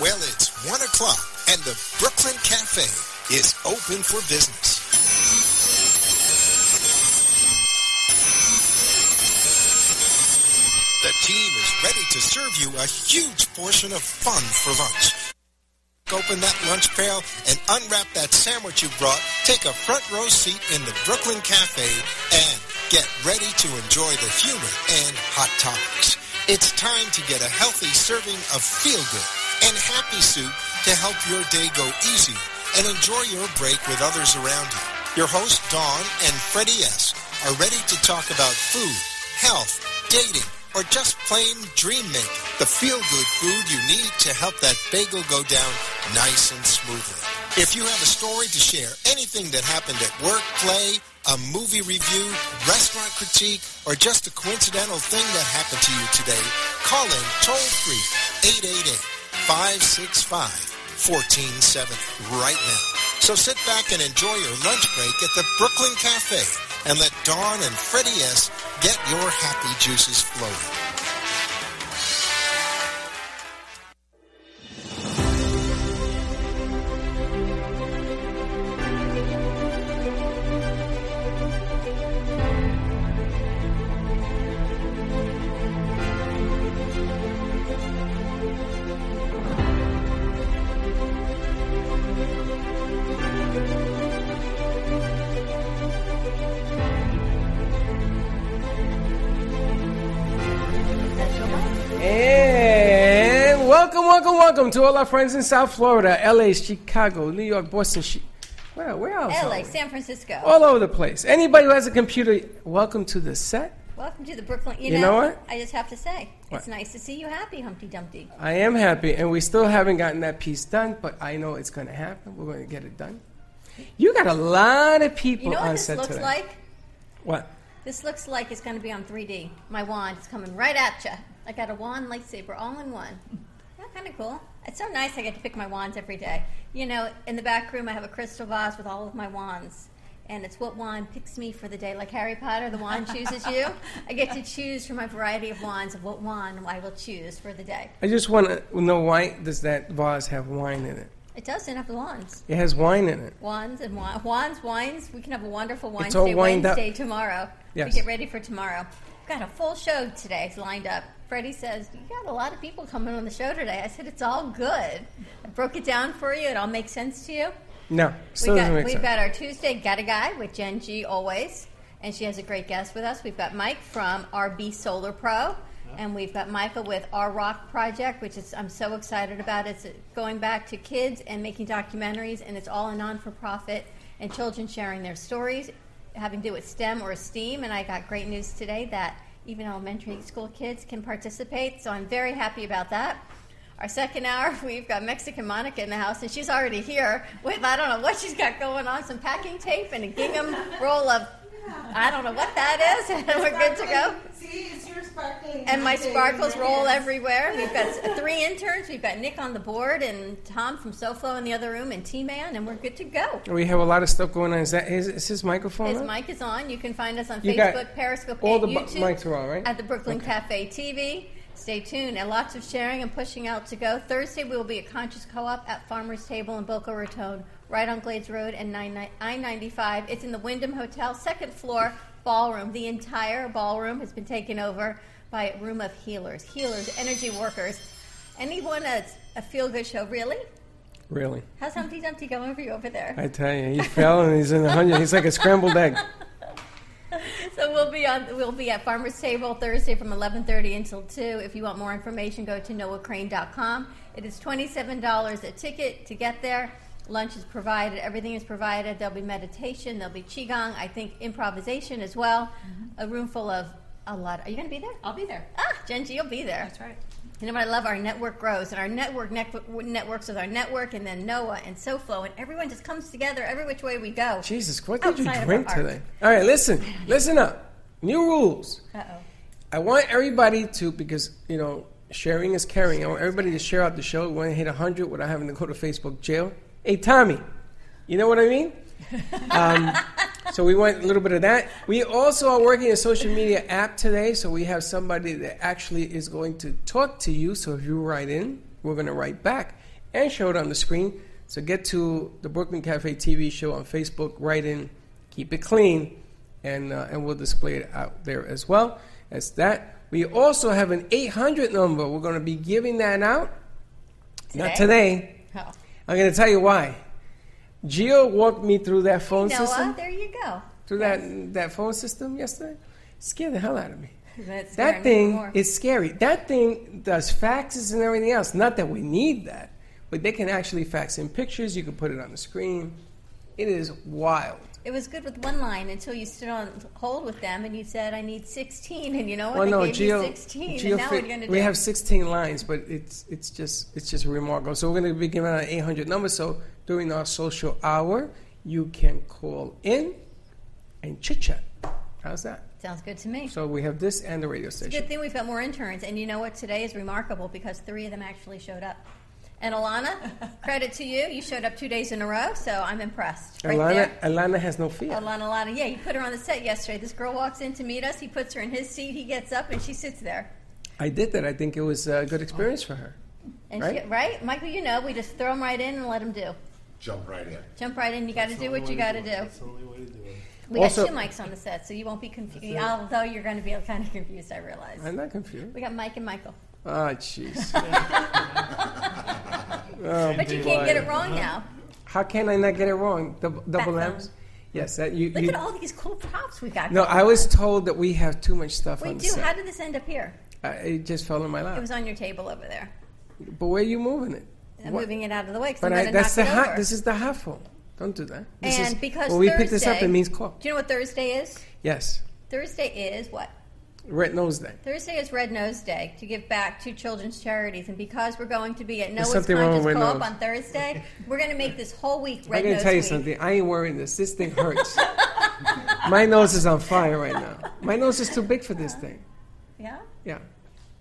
Well, it's 1 o'clock and the Brooklyn Cafe is open for business. The team is ready to serve you a huge portion of fun for lunch. Open that lunch pail and unwrap that sandwich you brought. Take a front row seat in the Brooklyn Cafe and get ready to enjoy the humor and hot topics. It's time to get a healthy serving of feel good and happy soup to help your day go easy and enjoy your break with others around you. Your hosts, Dawn and Freddie S., are ready to talk about food, health, dating, or just plain dream making. The feel-good food you need to help that bagel go down nice and smoothly. If you have a story to share, anything that happened at work, play, a movie review, restaurant critique, or just a coincidental thing that happened to you today, call in toll free 888 565 1470 right now. So sit back and enjoy your lunch break at the Brooklyn Cafe and let Dawn and Freddie S. get your happy juices flowing. Welcome, welcome, to all our friends in South Florida, LA, Chicago, New York, Boston. Where, where else? LA, San Francisco. All over the place. Anybody who has a computer, welcome to the set. Welcome to the Brooklyn. You, You know what? I just have to say, What? it's nice to see you happy, Humpty Dumpty. I am happy, and we still haven't gotten that piece done, but I know it's going to happen. We're going to get it done. You got a lot of people You know on what this set looks today. like? What? This looks like it's going to be on 3D. My wand is coming right at you. I got a wand lightsaber all in one. That kind of cool. It's so nice. I get to pick my wands every day. You know, in the back room, I have a crystal vase with all of my wands. And it's what wand picks me for the day. Like Harry Potter, the wand chooses you. I get to choose from my variety of wands of what wand I will choose for the day. I just want to know why does that vase have wine in it? It doesn't have the wands. It has wine in it. Wands and wi- wands, wines. We can have a wonderful wine It's all day wined up. Wednesday tomorrow. Yes. We get ready for tomorrow. We've got a full show today. It's lined up. Freddie says you got a lot of people coming on the show today. I said it's all good. I broke it down for you. It all makes sense to you. No, still We've doesn't got make we've sense. got our Tuesday Got a Guy with Jen G always, and she has a great guest with us. We've got Mike from RB Solar Pro, and we've got Michael with Our Rock Project, which is I'm so excited about. It's going back to kids and making documentaries, and it's all a non for profit and children sharing their stories, having to do with STEM or STEAM. And I got great news today that even elementary school kids can participate, so I'm very happy about that. Our second hour, we've got Mexican Monica in the house, and she's already here with I don't know what she's got going on, some packing tape and a gingham roll of I don't know what that is, and we're good to go. See, it's your sparkling. And my sparkles roll everywhere. We've got three interns. We've got Nick on the board, and Tom from SoFlo in the other room, and T Man, and we're good to go. We have a lot of stuff going on. Is that is, is his microphone? His on? mic is on. You can find us on You got Facebook, Periscope, all and the bu- YouTube. mics are on, right? At the Brooklyn Cafe TV. Stay tuned and lots of sharing and pushing out to go. Thursday we will be at Conscious Co-op at Farmers Table in Boca Raton, right on Glades Road and I-95. It's in the Wyndham Hotel, second floor ballroom. The entire ballroom has been taken over by a room of healers, healers, energy workers. Anyone that's a feel-good show, really? Really? How's Humpty Dumpty going for you over there? I tell you, he fell and he's in a hundred. He's like a scrambled egg. So we'll be on. We'll be at Farmers Table Thursday from 11:30 until two. If you want more information, go to noahcrane.com. It is twenty-seven dollars a ticket to get there. Lunch is provided. Everything is provided. There'll be meditation. There'll be qigong. I think improvisation as well. A room full of a lot. Are you going to be there? I'll be there. Ah, Jen G, you'll be there. That's right. You know what I love? Our network grows, and our network network networks with our network, and then Noah and SoFlo, and everyone just comes together every which way we go. Jesus, what did you drink today? All right, listen, listen up. New rules. Uh oh. I want everybody to because you know sharing is caring. I want everybody to share out the show. We want to hit hundred without having to go to Facebook jail. Hey, Tommy, you know what I mean? Um, so we went a little bit of that. We also are working a social media app today, so we have somebody that actually is going to talk to you. So if you write in, we're going to write back and show it on the screen. So get to the Brooklyn Cafe TV show on Facebook, write in, keep it clean, and uh, and we'll display it out there as well as that. We also have an 800 number. We're going to be giving that out. Not today. Oh. I'm going to tell you why. Gio walked me through that phone system. Noah, system, there you go. through that that phone system yesterday. Scared the hell out of me. That's That thing more. is scary. That thing does faxes and everything else. Not that we need that, but they can actually fax in pictures. You can put it on the screen. It is wild. It was good with one line until you stood on hold with them and you said, "I need 16," and you know what? Well, they no, gave Geo, you 16. Geo and now what are going to do? we have 16 lines, but it's it's just it's just remarkable. So we're going to be giving out 800 numbers. So during our social hour, you can call in and chit chat. How's that? Sounds good to me. So we have this and the radio It's a station. good thing we've got more interns, and you know what? Today is remarkable because three of them actually showed up. And Alana, credit to you. You showed up two days in a row, so I'm impressed. Right Alana, there. Alana has no fear. Alana, Alana, yeah, you put her on the set yesterday. This girl walks in to meet us. He puts her in his seat. He gets up, and she sits there. I did that. I think it was a good experience for her. And Right. She, right, Michael, you know, we just throw them right in and let them do. Jump right in. Jump right in. You got to do what you got to do. That's the only way to do it. We Also- got two mics on the set, so you won't be confused. Although you're going to be kind of confused, I realize. I'm not confused. We got Mike and Michael, Ah, jeez. but you can't get it wrong now. How can I not get it wrong? Double, double Bat M's? Yes. That you. Look you at all these cool props we got. no, going I on. was told that we have too much stuff We on the do. set. How did this end up here? Uh, it just fell in my lap. It was on your table over there. But where are you moving it? I'm What? moving it out of the way because But I'm I, going to that's knock the it hot. over. This is the hot phone. Don't do that. This and is, because when we Thursday, pick this up, it means call. Do you know what Thursday is? Yes, Thursday is what? Red Nose Day. Thursday is Red Nose Day to give back to children's charities, and because we're going to be at Noah's Conscious Co-op Nose. on Thursday, we're going to make this whole week Red I'm gonna tell you Week. something. I ain't wearing this. This thing hurts. my nose is on fire right now. My nose is too big for this thing. Yeah. Yeah.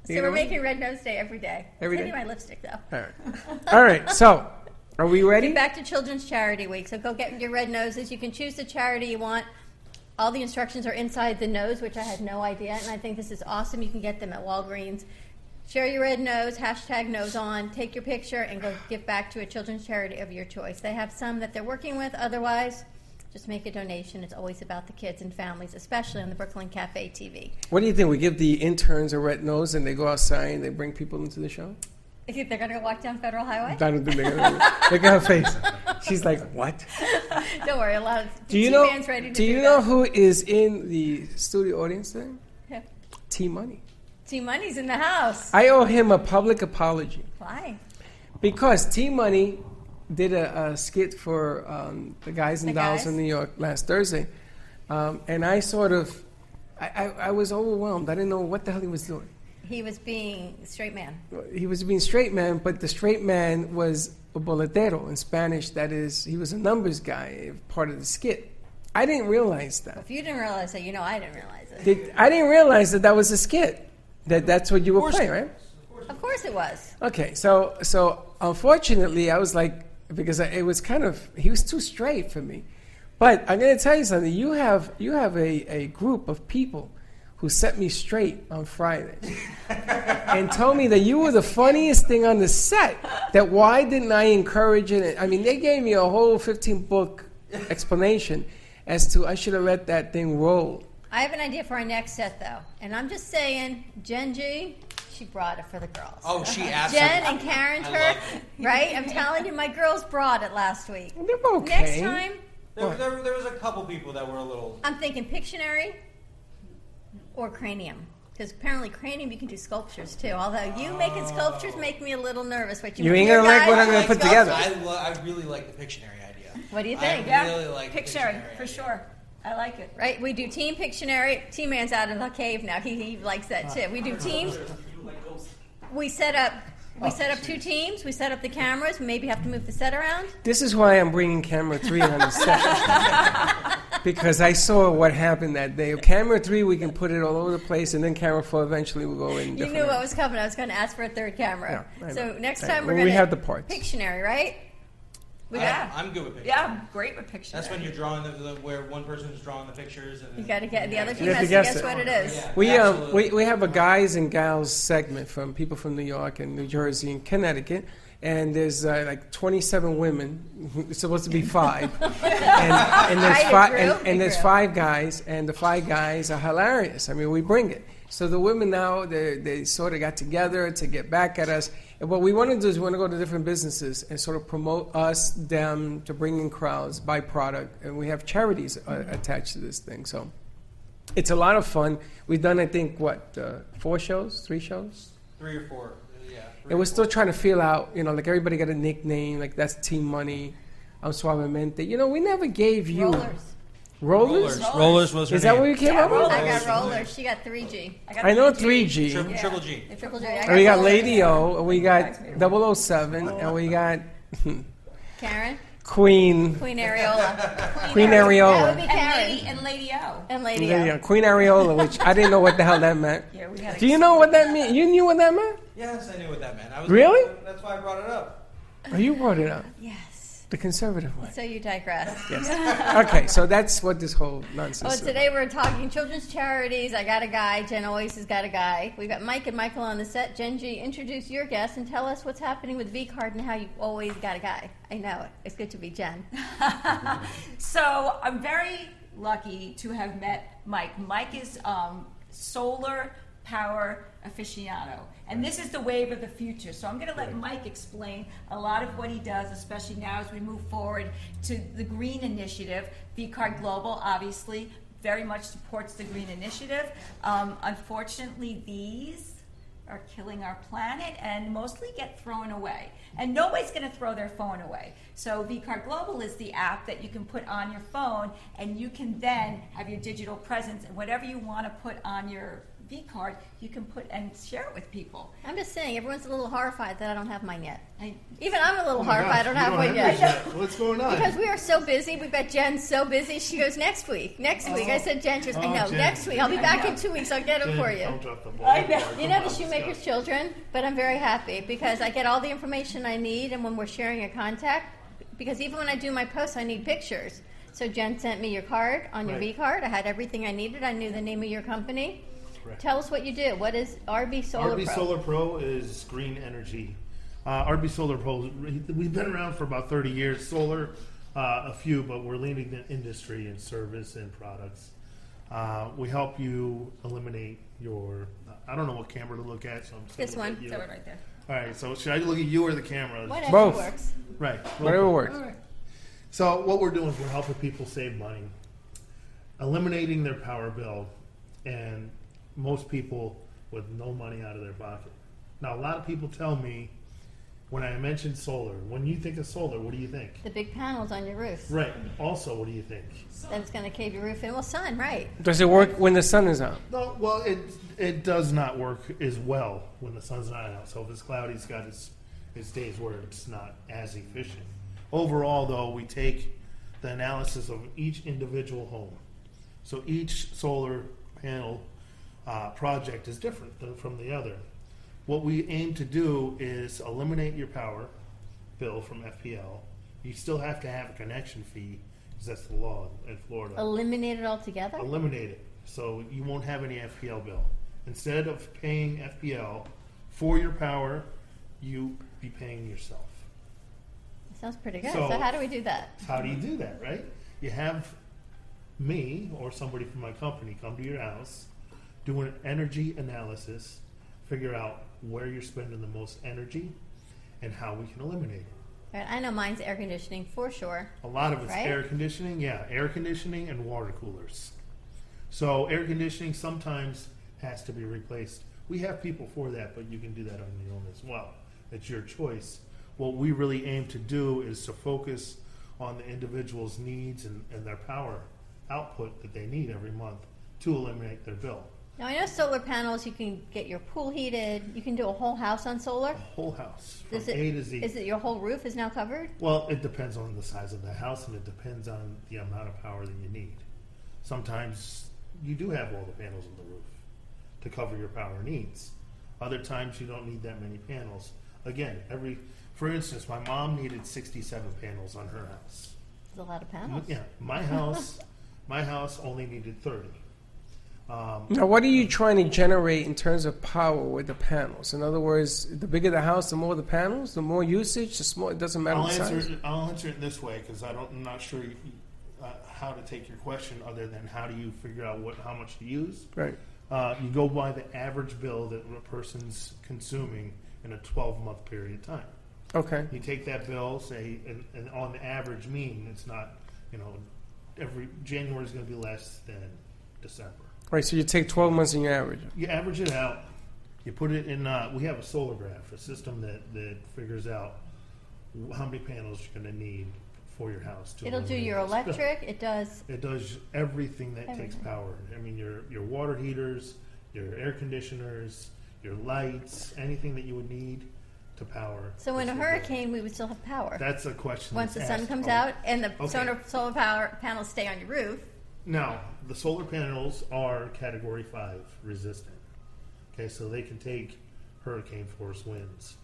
So we're making Red Nose Day every day. Every day? my lipstick though. All right. All right. So, are we ready? Get back to Children's Charity Week. So go get your red noses. You can choose the charity you want. All the instructions are inside the nose, which I had no idea, and I think this is awesome. You can get them at Walgreens. Share your red nose, hashtag nose on, take your picture, and go give back to a children's charity of your choice. They have some that they're working with, otherwise, just make a donation. It's always about the kids and families, especially on the Brooklyn Cafe TV. What do you think? We give the interns a red nose and they go outside and they bring people into the show? You think they're going to walk down Federal Highway? I don't think they're gonna. Look at her face. She's like, "What?" Don't worry, a lot of Do you know? Ready to Do do you know who is in the studio audience today? Yeah. T Money. T Money's in the house. I owe him a public apology Why? because T Money did a, a skit for um, the guys and The dolls Guys? in New York last Thursday, um, and I sort of, I, I, I was overwhelmed. I didn't know what the hell he was doing. He was being straight man. he was being straight man, but the straight man was a boletero in Spanish. That is, he was a numbers guy, part of the skit. I didn't realize that. If you didn't realize that, you know I didn't realize it. Did, I didn't realize that that was a skit. That that's what you were playing, right? Of course it was. Okay, so so unfortunately, I was like because I, it was kind of he was too straight for me. But I'm going to tell you something. You have you have a, a group of people who set me straight on Friday and told me that you were the funniest thing on the set. That why didn't I encourage it? I mean, they gave me a whole 15 book explanation as to I should have let that thing roll. I have an idea for our next set, though. And I'm just saying, Jen G, she brought it for the girls. Oh, she absolutely. Jen and Karen, I her, right? I'm telling you, my girls brought it last week. They're okay. Next time, There, there, there was a couple people that were a little. I'm thinking Pictionary or Cranium. Because apparently Cranium, you can do sculptures too. Although you making sculptures make me a little nervous. What you, You ain't your gonna like what I'm gonna put sculptures. together. I, lo- I really like the Pictionary idea. What do you think? I think? really like the Pictionary, Pictionary for idea. sure. I like it. Right? We do Team Pictionary. Team Man's out of the cave now. He, he likes that too. We do teams. We set up. We set up two teams. We set up the cameras. We maybe have to move the set around. This is why I'm bringing camera three on the set. because I saw what happened that day. Camera three, we can put it all over the place, and then camera four eventually will go in. You knew what was coming. I was going to ask for a third camera. So next time we're Well, going we have the parts. Pictionary, right? I, Yeah. I'm good with pictures. Yeah, I'm great with pictures. That's when you're drawing the, the where one person's drawing the pictures and You got to get the other Yeah. team has to to guess guess it. what it is. Yeah, We um, we we have a guys and gals segment from people from New York and New Jersey and Connecticut, and there's uh, like 27 women. It's supposed to be five, and, and there's Right, five, and, and there's five guys, and the five guys are hilarious. I mean, we bring it. So the women now they, they sort of got together to get back at us. And what we want to do is we want to go to different businesses and sort of promote us, them, to bring in crowds, buy product, and we have charities uh, attached to this thing. So it's a lot of fun. We've done, I think, what uh, four shows, three shows, three or four. Yeah. three and we're still trying to feel out. You know, like everybody got a nickname. Like that's T Money. I'm Suavemente. You know, we never gave you Rollers. Rollers. Rollers. Rollers was her Is that name. what you came Yeah, up with? rollers. I got rollers. She got 3G. I, got I know 3G. 3G. Triple, Yeah. triple G. Triple G. I And we got rollers. Lady O, and we got 007, and we got Karen. Queen Queen Areola. Queen That would Areola. be And Karen. Lady, and Lady O. And Lady There you O. Queen Areola, which I didn't know what the hell that meant. Yeah, we had. Do you know what that meant? You knew what that meant? Yes, I knew what that meant. I was Really? That's why I brought it up. Oh, you brought it up. Yes. The conservative way. So you digress. Yes. Okay, so that's what this whole nonsense Well, is. today we're talking children's charities. I got a guy. Jen always has got a guy. We've got Mike and Michael on the set. Jen G, introduce your guest and tell us what's happening with V Card and how you always got a guy. I know it. It's good to be Jen. So I'm very lucky to have met Mike. Mike is um, solar power aficionado, and this is the wave of the future. So I'm going to let Mike explain a lot of what he does, especially now as we move forward to the green initiative. VCard Global, obviously, very much supports the green initiative. Um, unfortunately, these are killing our planet and mostly get thrown away. And nobody's going to throw their phone away. So VCard Global is the app that you can put on your phone and you can then have your digital presence and whatever you want to put on your V card, you can put and share it with people. I'm just saying, everyone's a little horrified that I don't have mine yet. I, Even I'm a little Oh my horrified I don't you have one yours yet. What's going on? Because we are so busy. We've got Jen so busy. She goes next week. Next week. I oh. said Jen. She goes, I Oh, know. Jen. Next week. I'll be back in two weeks. I'll get them for you. Don't drop the ball. I know. You know the shoemaker's children, but I'm very happy because I get all the information I need, and when we're sharing a contact, because even when I do my posts, I need pictures. So Jen sent me your card on your Right. V card. I had everything I needed. I knew the name of your company. Correct. Tell us what you do. What is RB Solar RB Pro? Solar Pro is green energy. Uh, RB Solar Pro, we've been around for about 30 years. Solar, uh, a few, but we're leading the industry in service and products. Uh, we help you eliminate your. I don't know what camera to look at, so I'm just gonna This look one. at you. so right there. All right, so should I look at you or the camera? Whatever Both. works. Right. Whatever works. All right. So what we're doing is we're helping people save money, eliminating their power bill, and most people with no money out of their pocket. Now, a lot of people tell me when I mention solar, when you think of solar, what do you think? The big panels on your roof. Right. Also, what do you think? That's going to cave your roof in. Well, sun, right? Does it work when the sun is out? No, well, it it does not work as well when the sun's not out. So if it's cloudy, it's got its its days where it's not as efficient. Overall, though, we take the analysis of each individual home. So each solar panel uh, project is different than from the other. What we aim to do is eliminate your power bill from FPL. You still have to have a connection fee because that's the law in Florida Eliminate it altogether. eliminate it so you won't have any FPL bill. Instead of paying FPL for your power, you be paying yourself. Sounds pretty good. So- so how do we do that? How do you do that, right? You have me or somebody from my company come to your house, do an energy analysis, figure out where you're spending the most energy, and how we can eliminate it. Right, I know mine's air conditioning for sure. A lot of it's Right? air conditioning, yeah, air conditioning and water coolers. So air conditioning sometimes has to be replaced. We have people for that, but you can do that on your own as well. It's your choice. What we really aim to do is to focus on the individual's needs and, and their power output that they need every month to eliminate their bill. Now I know solar panels. You can get your pool heated. You can do a whole house on solar. Whole house from Is it, A to Z. is it your whole roof is now covered? Well, it depends on the size of the house and it depends on the amount of power that you need. Sometimes you do have all the panels on the roof to cover your power needs. Other times you don't need that many panels. again, every, for instance, my mom needed 67 panels on her house. There's a lot of panels. Yeah, my house, my house only needed 30. Um, Now, what are you trying to generate in terms of power with the panels? In other words, the bigger the house, the more the panels, the more usage, the small. It doesn't matter I'll answer. It, I'll answer it this way because I don't. I'm not sure you, uh, how to take your question other than how do you figure out what how much to use. Right. Uh, you go by the average bill that a person's consuming in a 12 month period of time. Okay. You take that bill, say, and, and on the average mean, it's not, you know, every January is going to be less than December. Right. So you take 12 months and you average. it. You average it out. You put it in. Uh, we have a solar graph, a system that, that figures out how many panels you're going to need for your house. To It'll do your this electric. It does. It does everything that takes power. I mean, your your water heaters, your air conditioners, your lights, anything that you would need to power. So in a will do it. hurricane, we would still have power. that's a question. Once the sun asked comes all- out and the Okay. solar, solar power panels stay on your roof, Now, the solar panels are Category Five resistant. Okay, so they can take hurricane force winds.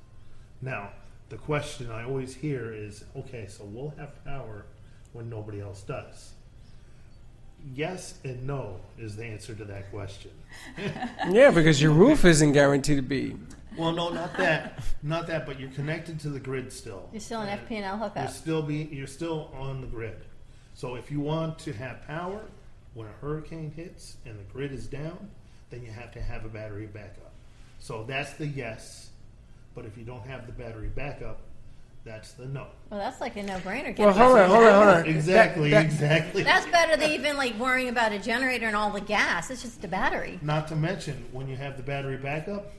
Now, the question I always hear is, okay, so we'll have power when nobody else does. Yes and no is the answer to that question. Yeah, because your roof isn't guaranteed to be. Well, no, not that, not that, but you're connected to the grid still. you're still an And FP&L You're hookup. still be, you're still on the grid. So if you want to have power when a hurricane hits and the grid is down, then you have to have a battery backup. So that's the yes. But if you don't have the battery backup, that's the no. Well, that's like a no-brainer. Get Well, hold on, hold on, hold on. Exactly, That- that- exactly. That's better than even like worrying about a generator and all the gas. It's just a battery. Not to mention, when you have the battery backup,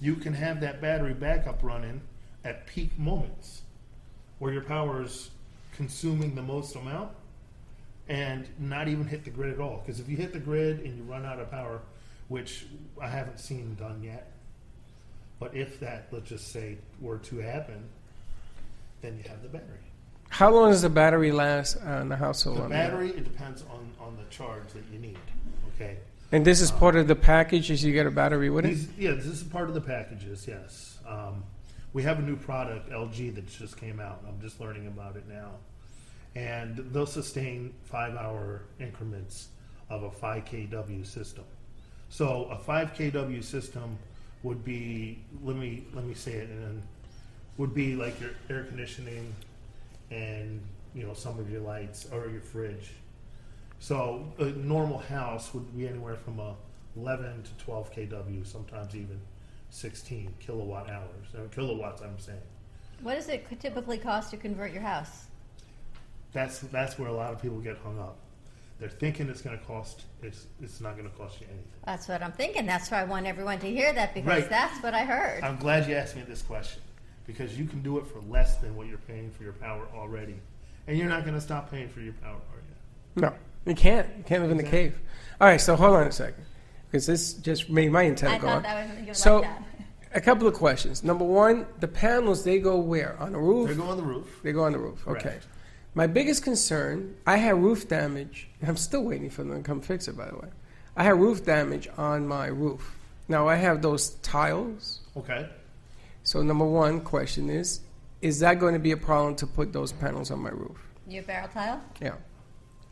you can have that battery backup running at peak moments where your power is consuming the most amount and not even hit the grid at all. Because if you hit the grid and you run out of power, which I haven't seen done yet, but if that, let's just say, were to happen, then you have the battery. How long does the battery last in the household? The battery, it depends on, on the charge that you need. Okay. And this is part of the package. Is you get a battery with it? Yeah, this is part of the packages. Yes, um, we have a new product, LG, that just came out. I'm just learning about it now, and they'll sustain five-hour increments of a 5 kW system. So a 5 kW system would be let me let me say it and would be like your air conditioning and you know some of your lights or your fridge. So a normal house would be anywhere from a 11 to 12 kW, sometimes even 16 kilowatt hours. Or kilowatts, I'm saying. What does it typically cost to convert your house? That's that's where a lot of people get hung up. They're thinking it's going to cost. It's it's not going to cost you anything. That's what I'm thinking. That's why I want everyone to hear that because Right. that's what I heard. I'm glad you asked me this question because you can do it for less than what you're paying for your power already, and you're not going to stop paying for your power, are you? No, you can't. You can't live in the cave. All right, so hold on a second, because this just made my antenna I go thought that was So, like that. a couple of questions. Number one, the panels they go where on the roof? They go on the roof. They go on the roof. Okay. Correct. My biggest concern, I had roof damage. I'm still waiting for them to come fix it, by the way. I had roof damage on my roof. Now I have those tiles. Okay. So number one question is, is that going to be a problem to put those panels on my roof? Your barrel tile? Yeah.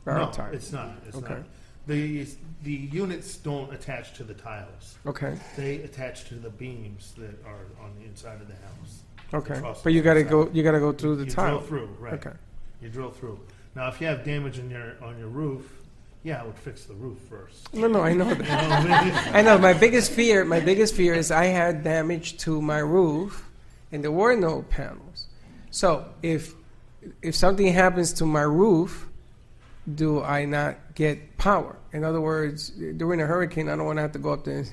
Barrel no, tile. it's not. It's Okay. not. The the units don't attach to the tiles. Okay. They attach to the beams that are on the inside of the house. Okay. Across But you got to go. You got to go through the you tile. drill through, right? Okay. You drill through. Now, if you have damage in your on your roof, yeah, I would fix the roof first. No, no, I know that. You know what I? I know. My biggest fear. My biggest fear is I had damage to my roof, and there were no panels. So if if something happens to my roof, do I not get power? In other words, during a hurricane, I don't want to have to go up there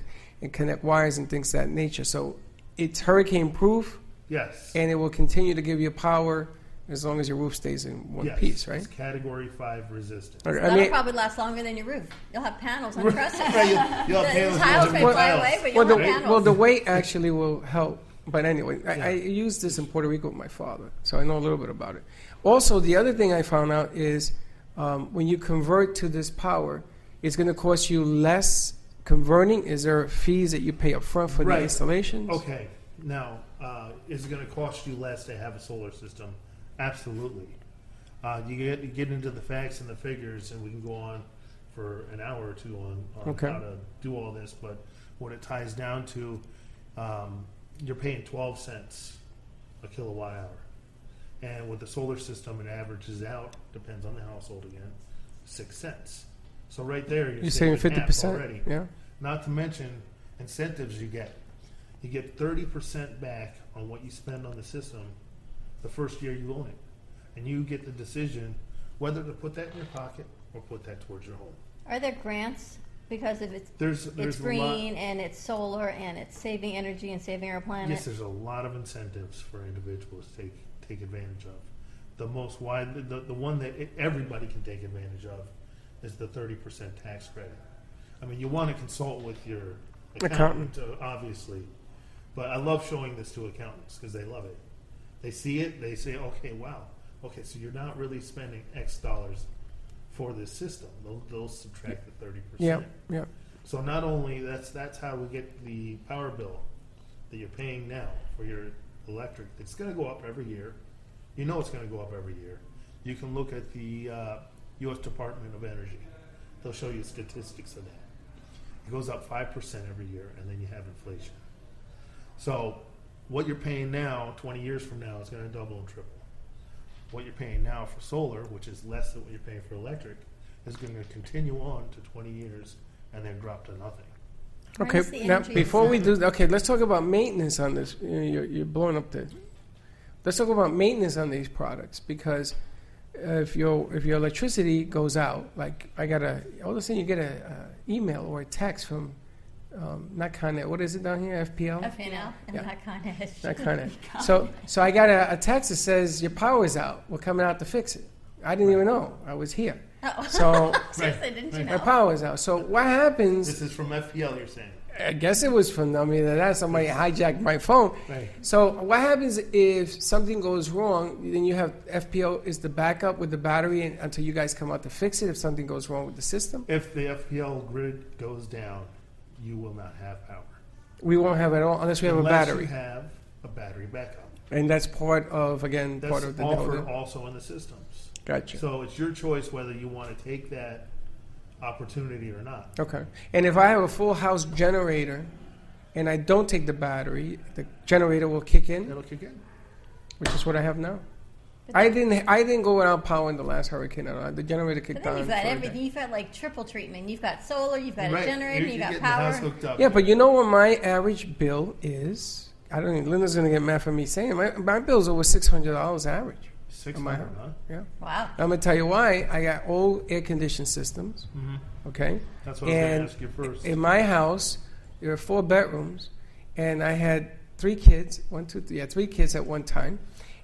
and connect wires and things of that nature. So it's hurricane proof, yes. and it will continue to give you power as long as your roof stays in one yes. piece, right? It's category five resistant. Okay, I That'll mean, probably last longer than your roof. You'll have panels on trusses. Right, you'll- you'll have the panels tiles may the fly tiles. away, but well, you'll the, have panels. well, the weight actually will help. But anyway, I, I used this in Puerto Rico with my father, so I know a little bit about it. Also, the other thing I found out is um, when you convert to this power, it's going to cost you less converting. Is there fees that you pay up front for Right. the installations? Okay. Now, uh, is it going to cost you less to have a solar system? Absolutely. Uh, you get you get into the facts and the figures, and we can go on for an hour or two on, on Okay. how to do all this. But what it ties down to, um, you're paying 12 cents a kilowatt hour, and with the solar system, it averages out. Depends on the household again, six cents. So right there, you're, You're saving fifty half percent. already. Yeah. Not to mention incentives you get. You get thirty percent back on what you spend on the system the first year you own it, and you get the decision whether to put that in your pocket or put that towards your home. Are there grants because if it's There's there's it's a green lot. and it's solar and it's saving energy and saving our planet? Yes, there's a lot of incentives for individuals to take take advantage of. The most wide, the, the one that everybody can take advantage of, is the thirty percent tax credit. I mean, you want to consult with your accountant, uh, obviously, but I love showing this to accountants because they love it. They see it, they say, "Okay, wow, okay, so you're not really spending X dollars for this system." They'll, they'll subtract the thirty Yeah. percent. Yeah. So not only that's that's how we get the power bill that you're paying now for your electric. It's going to go up every year. You know it's going to go up every year. You can look at the uh, U.S. Department of Energy. They'll show you statistics of that. It goes up five percent every year, and then you have inflation. So what you're paying now, 20 years from now, is going to double and triple. What you're paying now for solar, which is less than what you're paying for electric, is going to continue on to 20 years and then drop to nothing. Okay. Now, before we do, incentive? okay, let's talk about maintenance on this. You know, You're, you're blowing up the. Let's talk about maintenance on these products because uh, if your if your electricity goes out, like I got a all of a sudden you get a, a email or a text from um, not Con Ed. What is it down here? FPL. FNL and Yeah. not Con Ed. Not Con Ed. So so I got a, a text that says your power's out. We're coming out to fix it. I didn't even know. I was here. Oh. So Seriously, didn't you Right. my know? power's out. So what happens? This is from FPL, you're saying? I guess it was from them either that somebody hijacked my phone. Right. So what happens if something goes wrong? Then you have FPO is the backup with the battery and, until you guys come out to fix it. If something goes wrong with the system, If the FPL grid goes down, you will not have power. we won't have it all unless we have Unless a battery, you have a battery backup. and that's part of again That's part of the offered also in the systems. Gotcha. So it's your choice whether you want to take that opportunity or not. Okay. And if I have a full house generator, and I don't take the battery, the generator will kick in, It'll kick in. which is what I have now. I didn't. I didn't go without power in the last hurricane. at all. The generator But kicked then on. you've got for everything. You've got like triple treatment. You've got solar. You've got Right. a generator. You're- You've got getting the house power. hooked up. Yeah, but you know what my average bill is? I don't even, Linda's going to get mad for me saying it. My, my bill's over $600 average. Six on my hundred, house. huh? Yeah. Wow. I'm going to tell you why. I got old air conditioned systems. Mm-hmm. Okay. That's what I was gonna ask you first. in my house, there are four bedrooms, and I had three kids. One, two, three. Yeah, three kids at one time.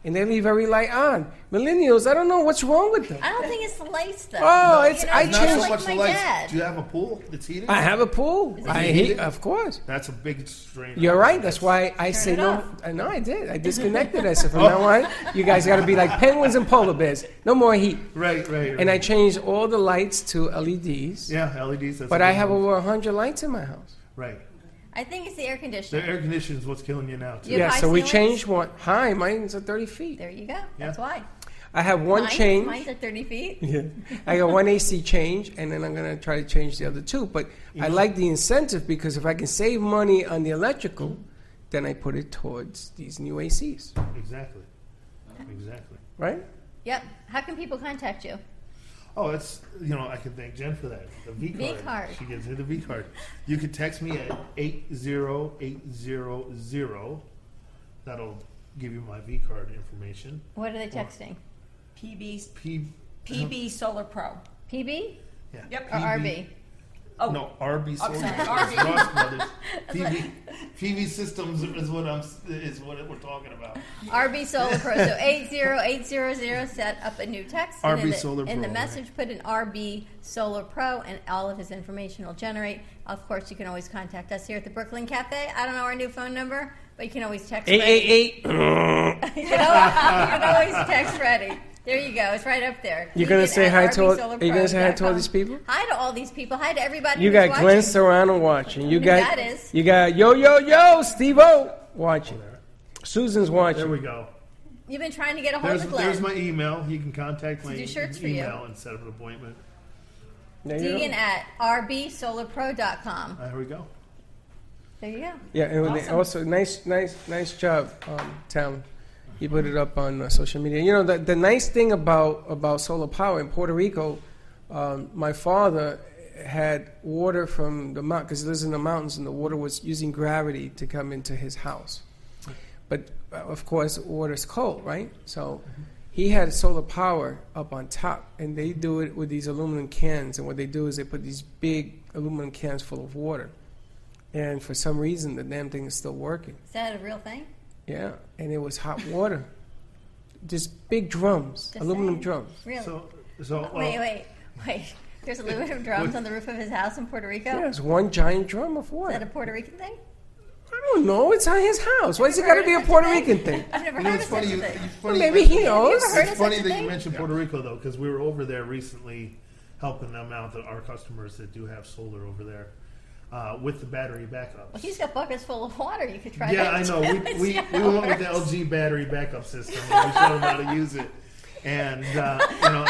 And they leave every light on. Millennials, I don't know what's wrong with them. I don't think it's the lights though. Oh, You it's- know, I it's Not changed- so like much the my lights. dad. Do you have a pool that's heated? I have a pool. Is it I heated? heat, of course. That's a big strain. You're right. That's why I say it no. off. I know I did. I disconnected. I said from now on, you guys got to be like penguins and polar bears. No more heat. Right, right. right. And I changed all the lights to LEDs. yeah, LEDs. That's But I good have move. over hundred lights in my house. right. I think it's the air conditioner. The air conditioning is what's killing you now too. You have yeah. high So we ceilings? changed one. Hi, mine's at thirty feet. There you go. That's Yeah. why. I have one Mine- change. Mine's at 30 feet. Yeah. I got one AC change, and then I'm going to try to change the other two. But I like the incentive because if I can save money on the electrical, then I put it towards these new ACs, Exactly. Exactly. right? Yep. How can people contact you? Oh, that's you know I can thank Jen for that. The V card. V card. She gives me the V card. You can text me at eight zero eight zero zero. That'll give you my V card information. What are they texting? PB P. PB Solar Pro. PB Yeah. Yep. or RB? Oh, No, RB Solar. sorry, It's Ross Brothers. PV, PV Systems is what I'm is what we're talking about. RB Solar Pro. So 80800 set up a new text. and in RB the, Solar In the Pro, message, put an RB Solar Pro, and all of his information will generate. Of course, you can always contact us here at the Brooklyn Cafe. I don't know our new phone number, but you can always text. Eight Reddy. eight eight. you, can always, you can always text Reddy. There you go. It's right up there. You're gonna say hi to all- are you gonna say hi to all these people? Hi to all these people. Hi to everybody. You who's got watching. Glenn Serrano watching. You got that is. you got yo yo yo Steve O watching. Susan's watching. There we go. You've been trying to get a hold There's, of Glenn. there's my email. You can contact my do shirts for you. email and set up an appointment. There you go. Deegan at rbsolarpro.com. There we go. There you go. Yeah, and when Awesome. also nice, nice, nice job, um, Town. You put it up on uh, social media. You know the the nice thing about about solar power in Puerto Rico. Um, my father had water from the mountain because he lives in the mountains, and the water was using gravity to come into his house. But uh, of course, water's cold, right? So he had solar power up on top, and they do it with these aluminum cans. And what they do is they put these big aluminum cans full of water. And for some reason, the damn thing is still working. Is that a real thing? Yeah, and it was hot water. Just big drums, Just aluminum saying. drums. Really? So, so well, wait, uh, wait, wait. There's aluminum drums on the roof of his house in Puerto Rico? Yeah, it's one giant drum of water. Is that a. Puerto Rican thing? I don't know. It's on his house. Why's it got to be a Puerto such a Rican thing? I've never You know, heard it's of such funny. You, thing. it's funny. Maybe he knows. Have you ever heard It's funny that you mentioned Puerto Rico though, because we were over there recently, helping them out, the- our customers that do have solar over there, uh, with the battery backup. Well, he's got buckets full of water. You could try yeah, I know. We, we, we went with the. LG battery backup system. And we showed him how to use it, and uh, you know,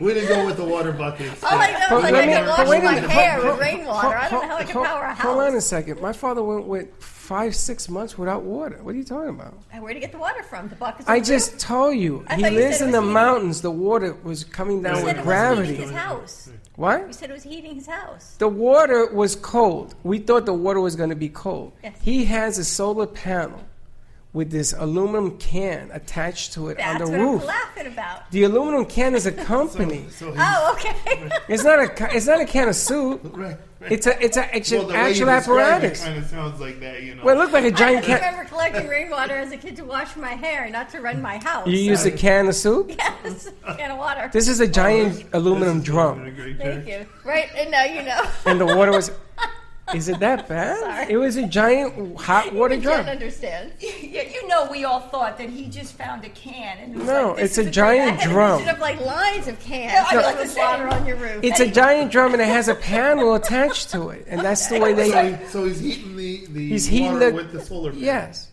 we didn't go with the water buckets. All I know But is like I can wash my hair with rainwater. I don't know how I can Hold- power a house. Hold on a second. My father went with five, six months without water. What are you talking about? And Where'd he get the water from? The buckets. I just told you. I he thought you lives in the heating. mountains. The water was coming You down said with gravity. heating his house. What? You said it was heating his house. The water was cold. We thought the water was going to be cold. Yes. He has a solar panel with this aluminum can attached to it That's on the roof. what roof. I'm laughing about. The aluminum can is a company. So he's, Oh, okay. it's not a. It's not a can of soup. right, right. It's a. It's a. It's well, an the way you actual apparatus. It kind of sounds like that, you know. Well, it looked like a I giant just can. remember collecting rainwater as a kid to wash my hair, not to run my house. You use a can of soup. yes, can of water. This is a giant oh, aluminum This is going in a drum, Thank you. Right, and now you know. and the water was. Is it that bad? Sorry. It was a giant hot water I drum. can't understand. Yeah, you know, we all thought that he just found a can and it was No, like, it's is a giant I drum. a vision of like lines of cans Yeah, I filled was with the same. water on your roof. It's a giant drum and it has a panel attached to it, and that's the way they. So he's heating the, the He's heating water the- with the solar panel. Yes,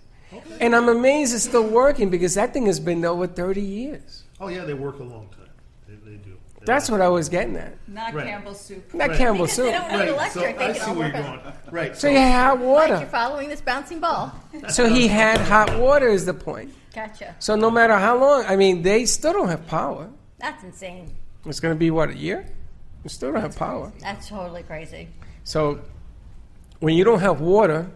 and I'm amazed it's still working because that thing has been there over 30 years. Oh yeah, they work a long time. They, they do. They That's what I was getting at. not Right. Campbell's soup. Not Right. Campbell Because they soup. don't need Right. electric. So they I can see all where work you're on. going. Right. So you had hot Mike, you're water. following this bouncing ball. So he had hot water is the point. Gotcha. So no matter how long, I mean, they still don't have power. That's insane. It's going to be what a year. They still don't have power. That's totally crazy. So when you don't have water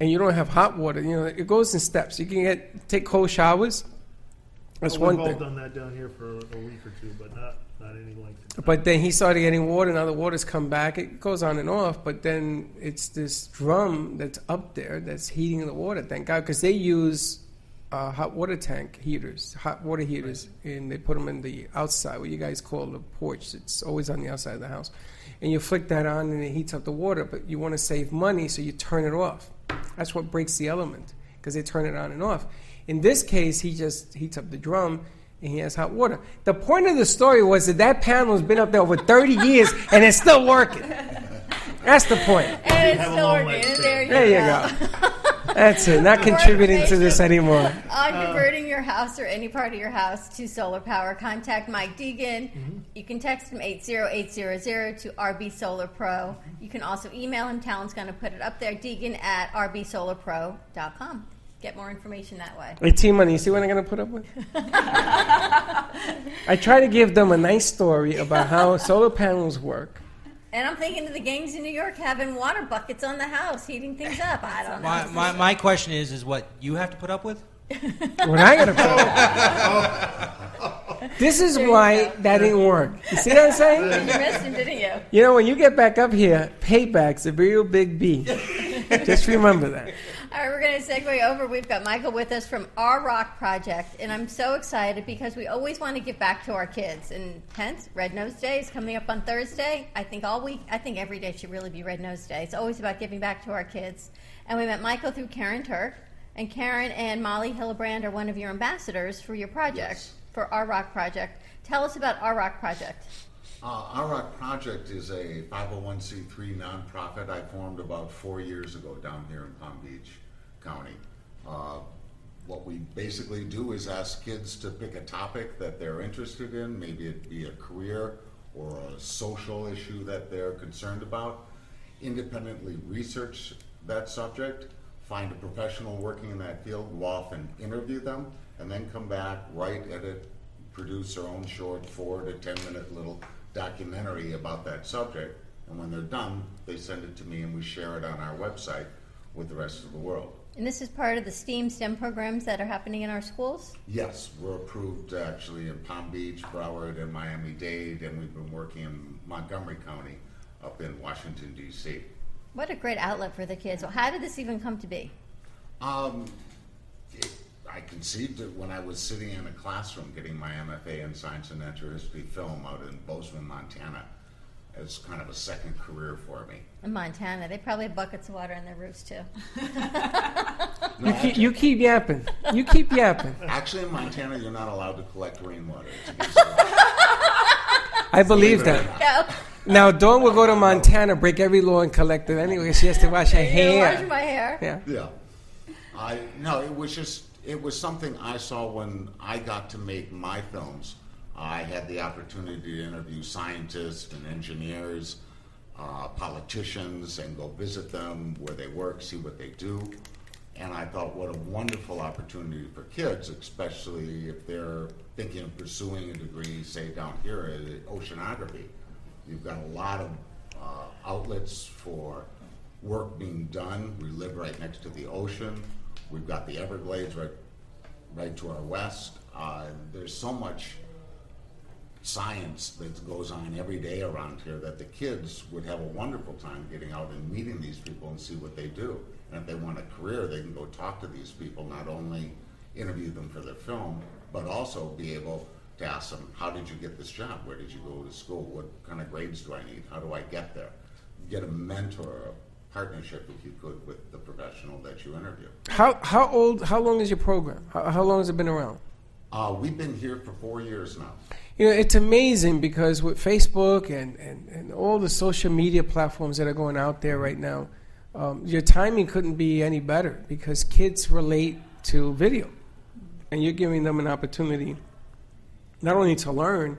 and you don't have hot water, you know it goes in steps. You can get take cold showers. That's Well, one we've all thing. done that down here for a week or two, but not not any length. of time. But then he started getting water. Now the water's come back. It goes on and off. But then it's this drum that's up there that's heating the water. Thank God, because they use uh, hot water tank heaters, hot water heaters, and they put them in the outside, what you guys call the porch. It's always on the outside of the house, and you flick that on and it heats up the water. But you want to save money, so you turn it off. That's what breaks the element because they turn it on and off. In this case, he just heats up the drum and he has hot water. The point of the story was that that panel has been up there over 30 years and it's still working. That's the point. And it's have still working. there you There you go. go. That's it. Not contributing to this anymore. On converting your house or any part of your house to solar power, contact Mike Deegan. Mm-hmm. You can text him 80800 to RB Solar Pro. You can also email him. Talon's going to put it up there, Deegan at rbsolarpro.com. Get more information that way. Hey, T Money, you see what I'm going to put up with? I try to give them a nice story about how solar panels work. And I'm thinking of the gangs in New York having water buckets on the house, heating things up. I don't know. My, my, my question is, is what you have to put up with? What I got to put up. with. This is There why that didn't work. You see what I'm saying? You missed him, didn't you? You know, when you get back up here, payback's a real big B. Just remember that. All right, we're going to segue over. We've got Michael with us from Our Rock Project, and I'm so excited because we always want to give back to our kids. And hence, Red Nose Day is coming up on Thursday. I think all week, I think every day should really be Red Nose Day. It's always about giving back to our kids. And we met Michael through Karen Turk, and Karen and Molly Hillebrand are one of your ambassadors for your project, Yes. for Our Rock Project. Tell us about Our Rock Project. Uh, Our Rock Project is a 501c3 nonprofit I formed about four years ago down here in Palm Beach County. Uh, what we basically do is ask kids to pick a topic that they're interested in, maybe it be a career or a social issue that they're concerned about, independently research that subject, find a professional working in that field, go off and interview them, and then come back, write, edit, produce their own short four to ten minute little documentary about that subject. And when they're done, they send it to me and we share it on our website with the rest of the world. And this is part of the STEAM STEM programs that are happening in our schools. Yes, we're approved actually in Palm Beach, Broward, and Miami Dade, and we've been working in Montgomery County up in Washington, D.C. What a great outlet for the kids. Well, how did this even come to be? Um, it, I conceived it when I was sitting in a classroom getting my MFA in Science and Natural History Film out in Bozeman, Montana. As kind of a second career for me. In Montana, they probably have buckets of water on their roofs too. No, You keep, you keep yapping. You keep yapping. actually, in Montana, you're not allowed to collect rainwater. It's against I believe Believe it or that. not. No, Now, Dawn will go to Montana, break every law, and collect it anyway. She has to wash her You're washing hair. my hair. Yeah. Yeah. I no, it was just it was something I saw when I got to make my films. I had the opportunity to interview scientists and engineers, uh, politicians, and go visit them where they work, see what they do. And I thought, what a wonderful opportunity for kids, especially if they're thinking of pursuing a degree, say down here in oceanography. You've got a lot of uh, outlets for work being done. We live right next to the ocean. We've got the Everglades right, right to our west. Uh, there's so much science that goes on every day around here that the kids would have a wonderful time getting out and meeting these people and see what they do. And if they want a career, they can go talk to these people, not only interview them for their film, but also be able to ask them, how did you get this job? Where did you go to school? What kind of grades do I need? How do I get there? Get a mentor, a partnership, if you could, with the professional that you interview. How how old? How long is your program? How, how long has it been around? Uh, we've been here for four years now. You know, it's amazing because with Facebook and, and, and all the social media platforms that are going out there right now, um, your timing couldn't be any better because kids relate to video. And you're giving them an opportunity not only to learn,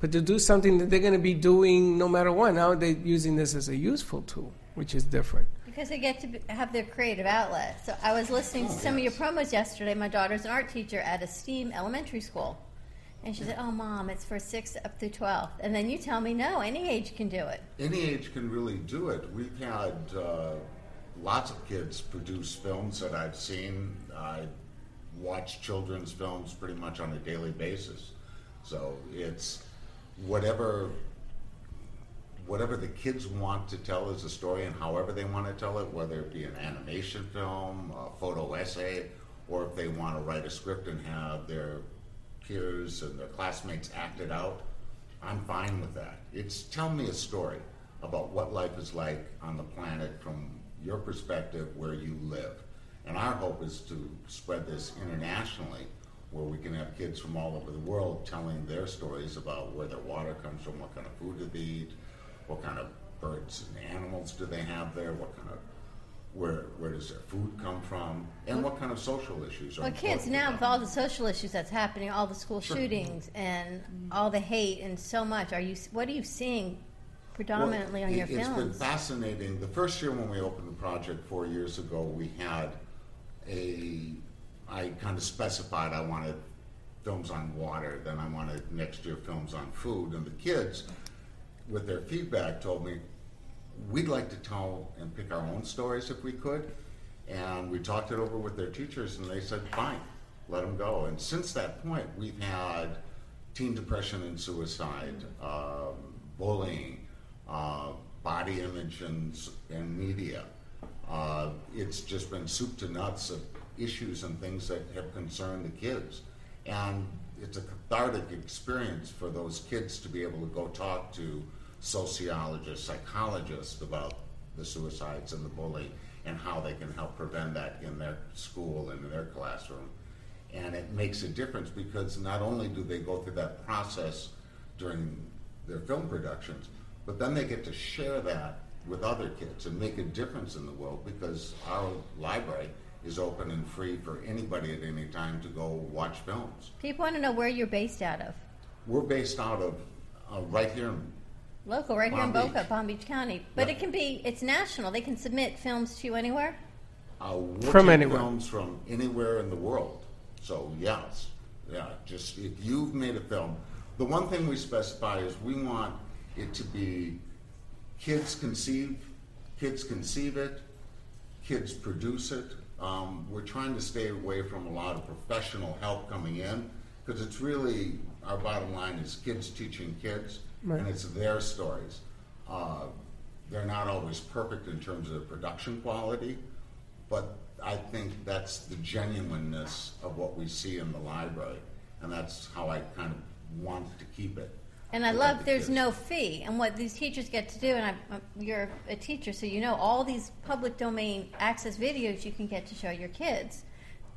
but to do something that they're going to be doing no matter what. Now they're using this as a useful tool, which is different. Because they get to be, have their creative outlet. So I was listening to some of your promos yesterday. My daughter's an art teacher at a STEAM elementary school. And she said, Oh, mom, it's for 6 up through 12. And then you tell me, no, any age can do it. Any age can really do it. We've had uh, lots of kids produce films that I've seen. I watch children's films pretty much on a daily basis. So it's whatever whatever the kids want to tell as a story and however they want to tell it, whether it be an animation film, a photo essay, or if they want to write a script and have their peers and their classmates acted out, I'm fine with that. It's tell me a story about what life is like on the planet from your perspective where you live. And our hope is to spread this internationally where we can have kids from all over the world telling their stories about where their water comes from, what kind of food do they eat, what kind of birds and animals do they have there, what kind of where where does their food come from, and what kind of social issues are Well, kids now, with all the social issues that's happening, all the school shootings and mm-hmm. all the hate and so much, are you? What are you seeing predominantly Well, on your it- It's been fascinating. The first year when we opened the project four years ago, we had a, I kind of specified I wanted films on water, then I wanted next year films on food, and the kids, with their feedback, told me, we'd like to tell and pick our own stories if we could. And we talked it over with their teachers, and they said, fine, let them go. And since that point, we've had teen depression and suicide, um, bullying, uh, body image and, and media. Uh, it's just been soup to nuts of issues and things that have concerned the kids. And it's a cathartic experience for those kids to be able to go talk to sociologists, psychologists about the suicides and the bullying and how they can help prevent that in their school and in their classroom. And it makes a difference because not only do they go through that process during their film productions, but then they get to share that with other kids and make a difference in the world because our library is open and free for anybody at any time to go watch films. People want to know where you're based out of. We're based out of uh, right here in Local, right here in Boca, Beach. Palm Beach County. But Yeah. it can be, it's national. They can submit films to you anywhere. Uh, we'll From take anywhere. films from anywhere in the world. So yes, yeah. Just if you've made a film, the one thing we specify is we want it to be kids conceive, kids conceive it, kids produce it. Um, we're trying to stay away from a lot of professional help coming in because it's really our bottom line is kids teaching kids, and it's their stories. Uh, they're not always perfect in terms of production quality, but I think that's the genuineness of what we see in the library, and that's how I kind of want to keep it. And I love the there's kids. no fee. And what these teachers get to do, and I, you're a teacher, so you know all these public domain access videos you can get to show your kids.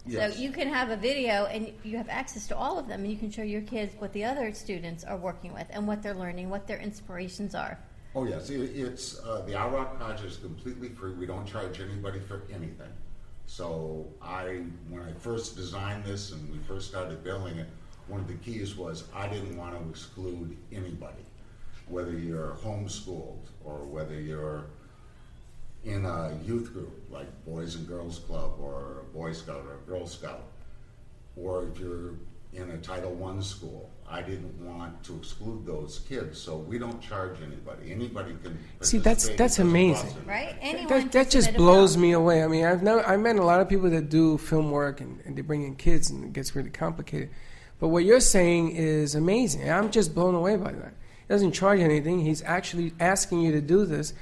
Yes. So you can have a video and you have access to all of them, and you can show your kids what the other students are working with and what they're learning, what their inspirations are. Oh yes, it, it's uh, the Rock project is completely free. We don't charge anybody for anything. So I, when I first designed this and we first started building it, one of the keys was I didn't want to exclude anybody, whether you're homeschooled or whether you're in a youth group like Boys and Girls Club or a Boy Scout or a Girl Scout, or if you're in a Title I school. I didn't want to exclude those kids, so we don't charge anybody. Anybody can. See, that's- that's amazing. Right? Anyone That, that just blows film. me away. I mean, I've never, I met a lot of people that do film work and, and they bring in kids and it gets really complicated. But what you're saying is amazing. I'm just blown away by that. He doesn't charge anything. He's actually asking you to do this.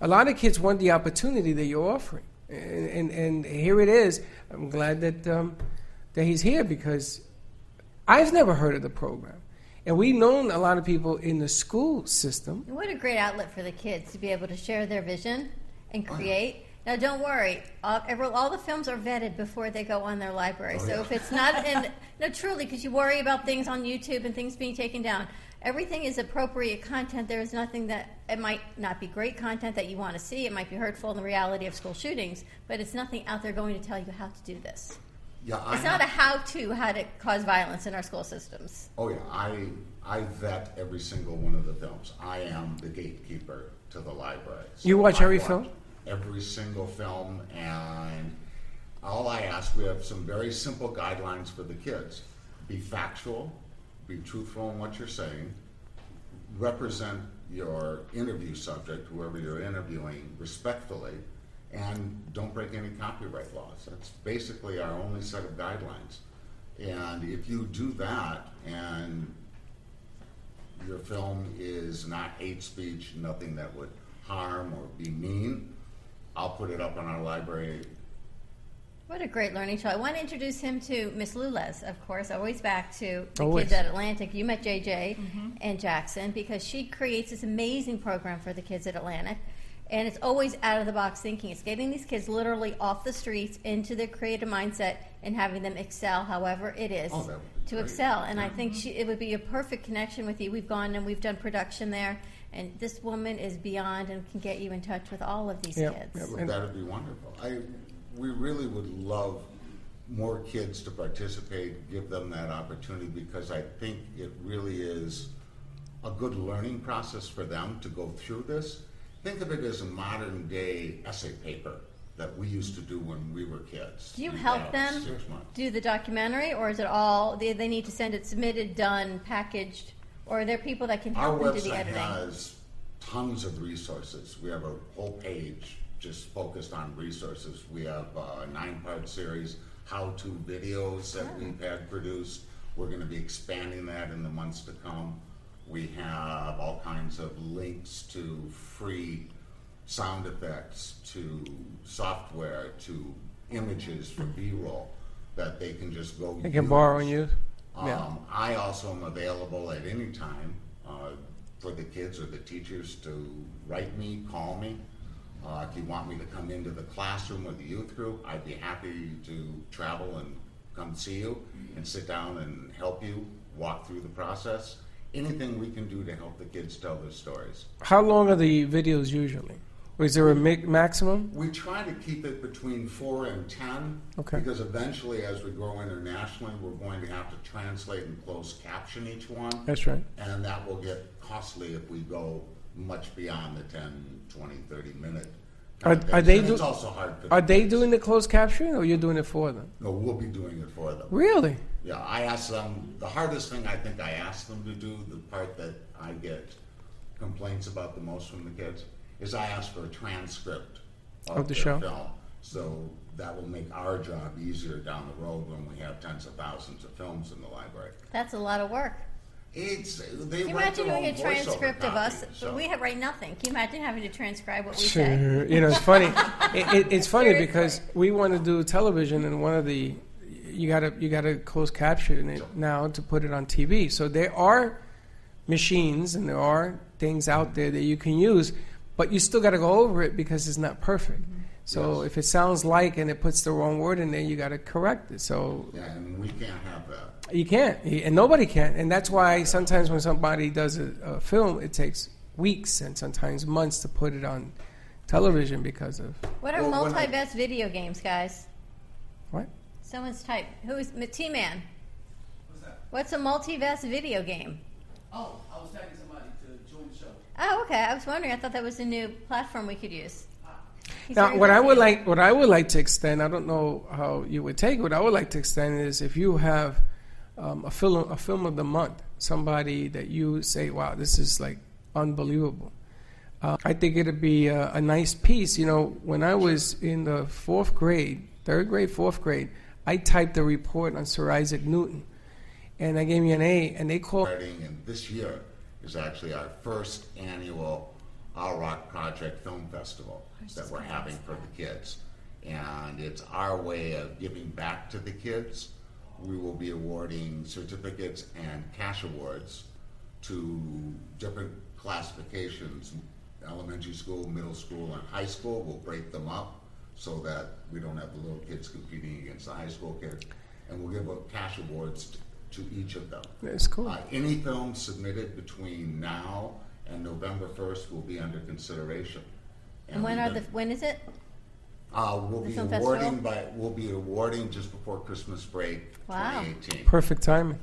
A lot of kids want the opportunity that you're offering, and and, and here it is. I'm glad that um, that he's here because I've never heard of the program, and we've known a lot of people in the school system. What a great outlet for the kids to be able to share their vision and create. Now, don't worry. All, all the films are vetted before they go on their library. Oh, so yeah. if it's not, and no, truly, because you worry about things on YouTube and things being taken down. Everything is appropriate content. There is nothing that it might not be great content that you want to see. It might be hurtful in the reality of school shootings, but it's nothing out there going to tell you how to do this. Yeah, I It's not a how-to how to cause violence in our school systems. Oh yeah, I I vet every single one of the films. I am the gatekeeper to the library. So You watch I every film? Every single film, and all I ask, we have some very simple guidelines for the kids: be factual, be truthful in what you're saying, represent your interview subject, whoever you're interviewing, respectfully, and don't break any copyright laws. That's basically our only set of guidelines. And if you do that and your film is not hate speech, nothing that would harm or be mean, I'll put it up on our library. What a great learning show. I want to introduce him to Miss Lules, of course, always back to the Always. kids at Atlantic. You met JJ mm-hmm. and Jackson because she creates this amazing program for the kids at Atlantic. And it's always out of the box thinking. It's getting these kids literally off the streets into their creative mindset and having them excel however it is Oh, that would be to great. excel. And I think she, it would be a perfect connection with you. We've gone and we've done production there. And this woman is beyond and can get you in touch with all of these Yep, kids. yep. Well, That'd be wonderful. I, we really would love more kids to participate, give them that opportunity, because I think it really is a good learning process for them to go through this. Think of it as a modern day essay paper that we used to do when we were kids. Do you help them do the documentary, or is it all they, they need to send it submitted, done, packaged, or are there people that can Our help them do the editing? Our website has tons of resources. We have a whole page just focused on resources. We have a nine-part series, how-to videos that we've had produced. We're going to be expanding that in the months to come. We have all kinds of links to free sound effects, to software, to images for B-roll that they can just go. They can borrow and use. Yeah. Um, I also am available at any time uh, for the kids or the teachers to write me, call me. Uh, if you want me to come into the classroom or the youth group, I'd be happy to travel and come see you and sit down and help you walk through the process. Anything we can do to help the kids tell their stories. How long are the videos usually? is there a mi- maximum? We try to keep it between four and ten. Okay. Because eventually, as we grow internationally, we're going to have to translate and close caption each one. That's right. And that will get costly if we go much beyond the 10, 20, 30 minute. Are- context. are they And It's also hard for Are they kids. doing the closed captioning, or you're doing it for them? No, we'll be doing it for them. Really? Yeah, I asked them, the hardest thing I think I asked them to do, the part that I get complaints about the most from the kids, is I asked for a transcript of, Of the their show? film. So that will make our job easier down the road when we have tens of thousands of films in the library. That's a lot of work. It's, they Can you imagine doing a transcript voiceover of us? copy, so- We have write nothing. Can you imagine having to transcribe what we say? Sure. You know, it's funny. it, it, it's funny Seriously. because we want to do television, and one of the you gotta you gotta close caption it now to put it on TV. So there are machines and there are things out there that you can use, but you still got to go over it because it's not perfect. Mm-hmm. So Yes. if it sounds like and it puts the wrong word in there, you got to correct it. So Yeah, and we can't have that. You can't, and nobody can, and that's why sometimes when somebody does a, a film, it takes weeks and sometimes months to put it on television because of What are Well, multi-best video games, guys? what? Someone's type. Who is T-Man? What's that? What's a multi-best video game? Oh, I was tagging somebody to join the show. Oh, okay. I was wondering. I thought that was a new platform we could use. He's Now, what I would like, what I would like to extend, I don't know how you would take. it, What I would like to extend is if you have um, a film, a film of the month, somebody that you say, "Wow, this is like unbelievable." Uh, I think it'd be a, a nice piece. You know, when I was in the fourth grade, third grade, fourth grade, I typed a report on Sir Isaac Newton, and I gave me an A, and they called. and this year is actually our first annual Our Rock Project Film Festival that we're having for the kids. And it's our way of giving back to the kids. We will be awarding certificates and cash awards to different classifications elementary school, middle school, and high school. We'll break them up so that we don't have the little kids competing against the high school kids. And we'll give out cash awards to each of them. It's cool. Uh, any film submitted between now and November 1st will be under consideration. And when are the? When is it? Uh, we'll the be film awarding by, we'll be awarding just before Christmas break, Wow. 2018. Perfect timing.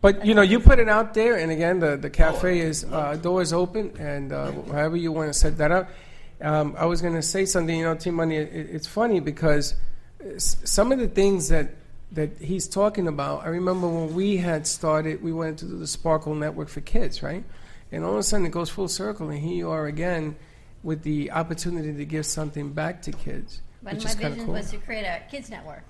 But you know, you put it out there, and again, the the cafe Oh, is uh, doors open, and uh, however you want to set that up. Um, I was going to say something, you know, T Money. It, it's funny because s- some of the things that that he's talking about. I remember when we had started, we wanted to do the Sparkle Network for kids, right? And all of a sudden, it goes full circle, and here you are again with the opportunity to give something back to kids, One which of is my kind of visions cool. was to create a kids network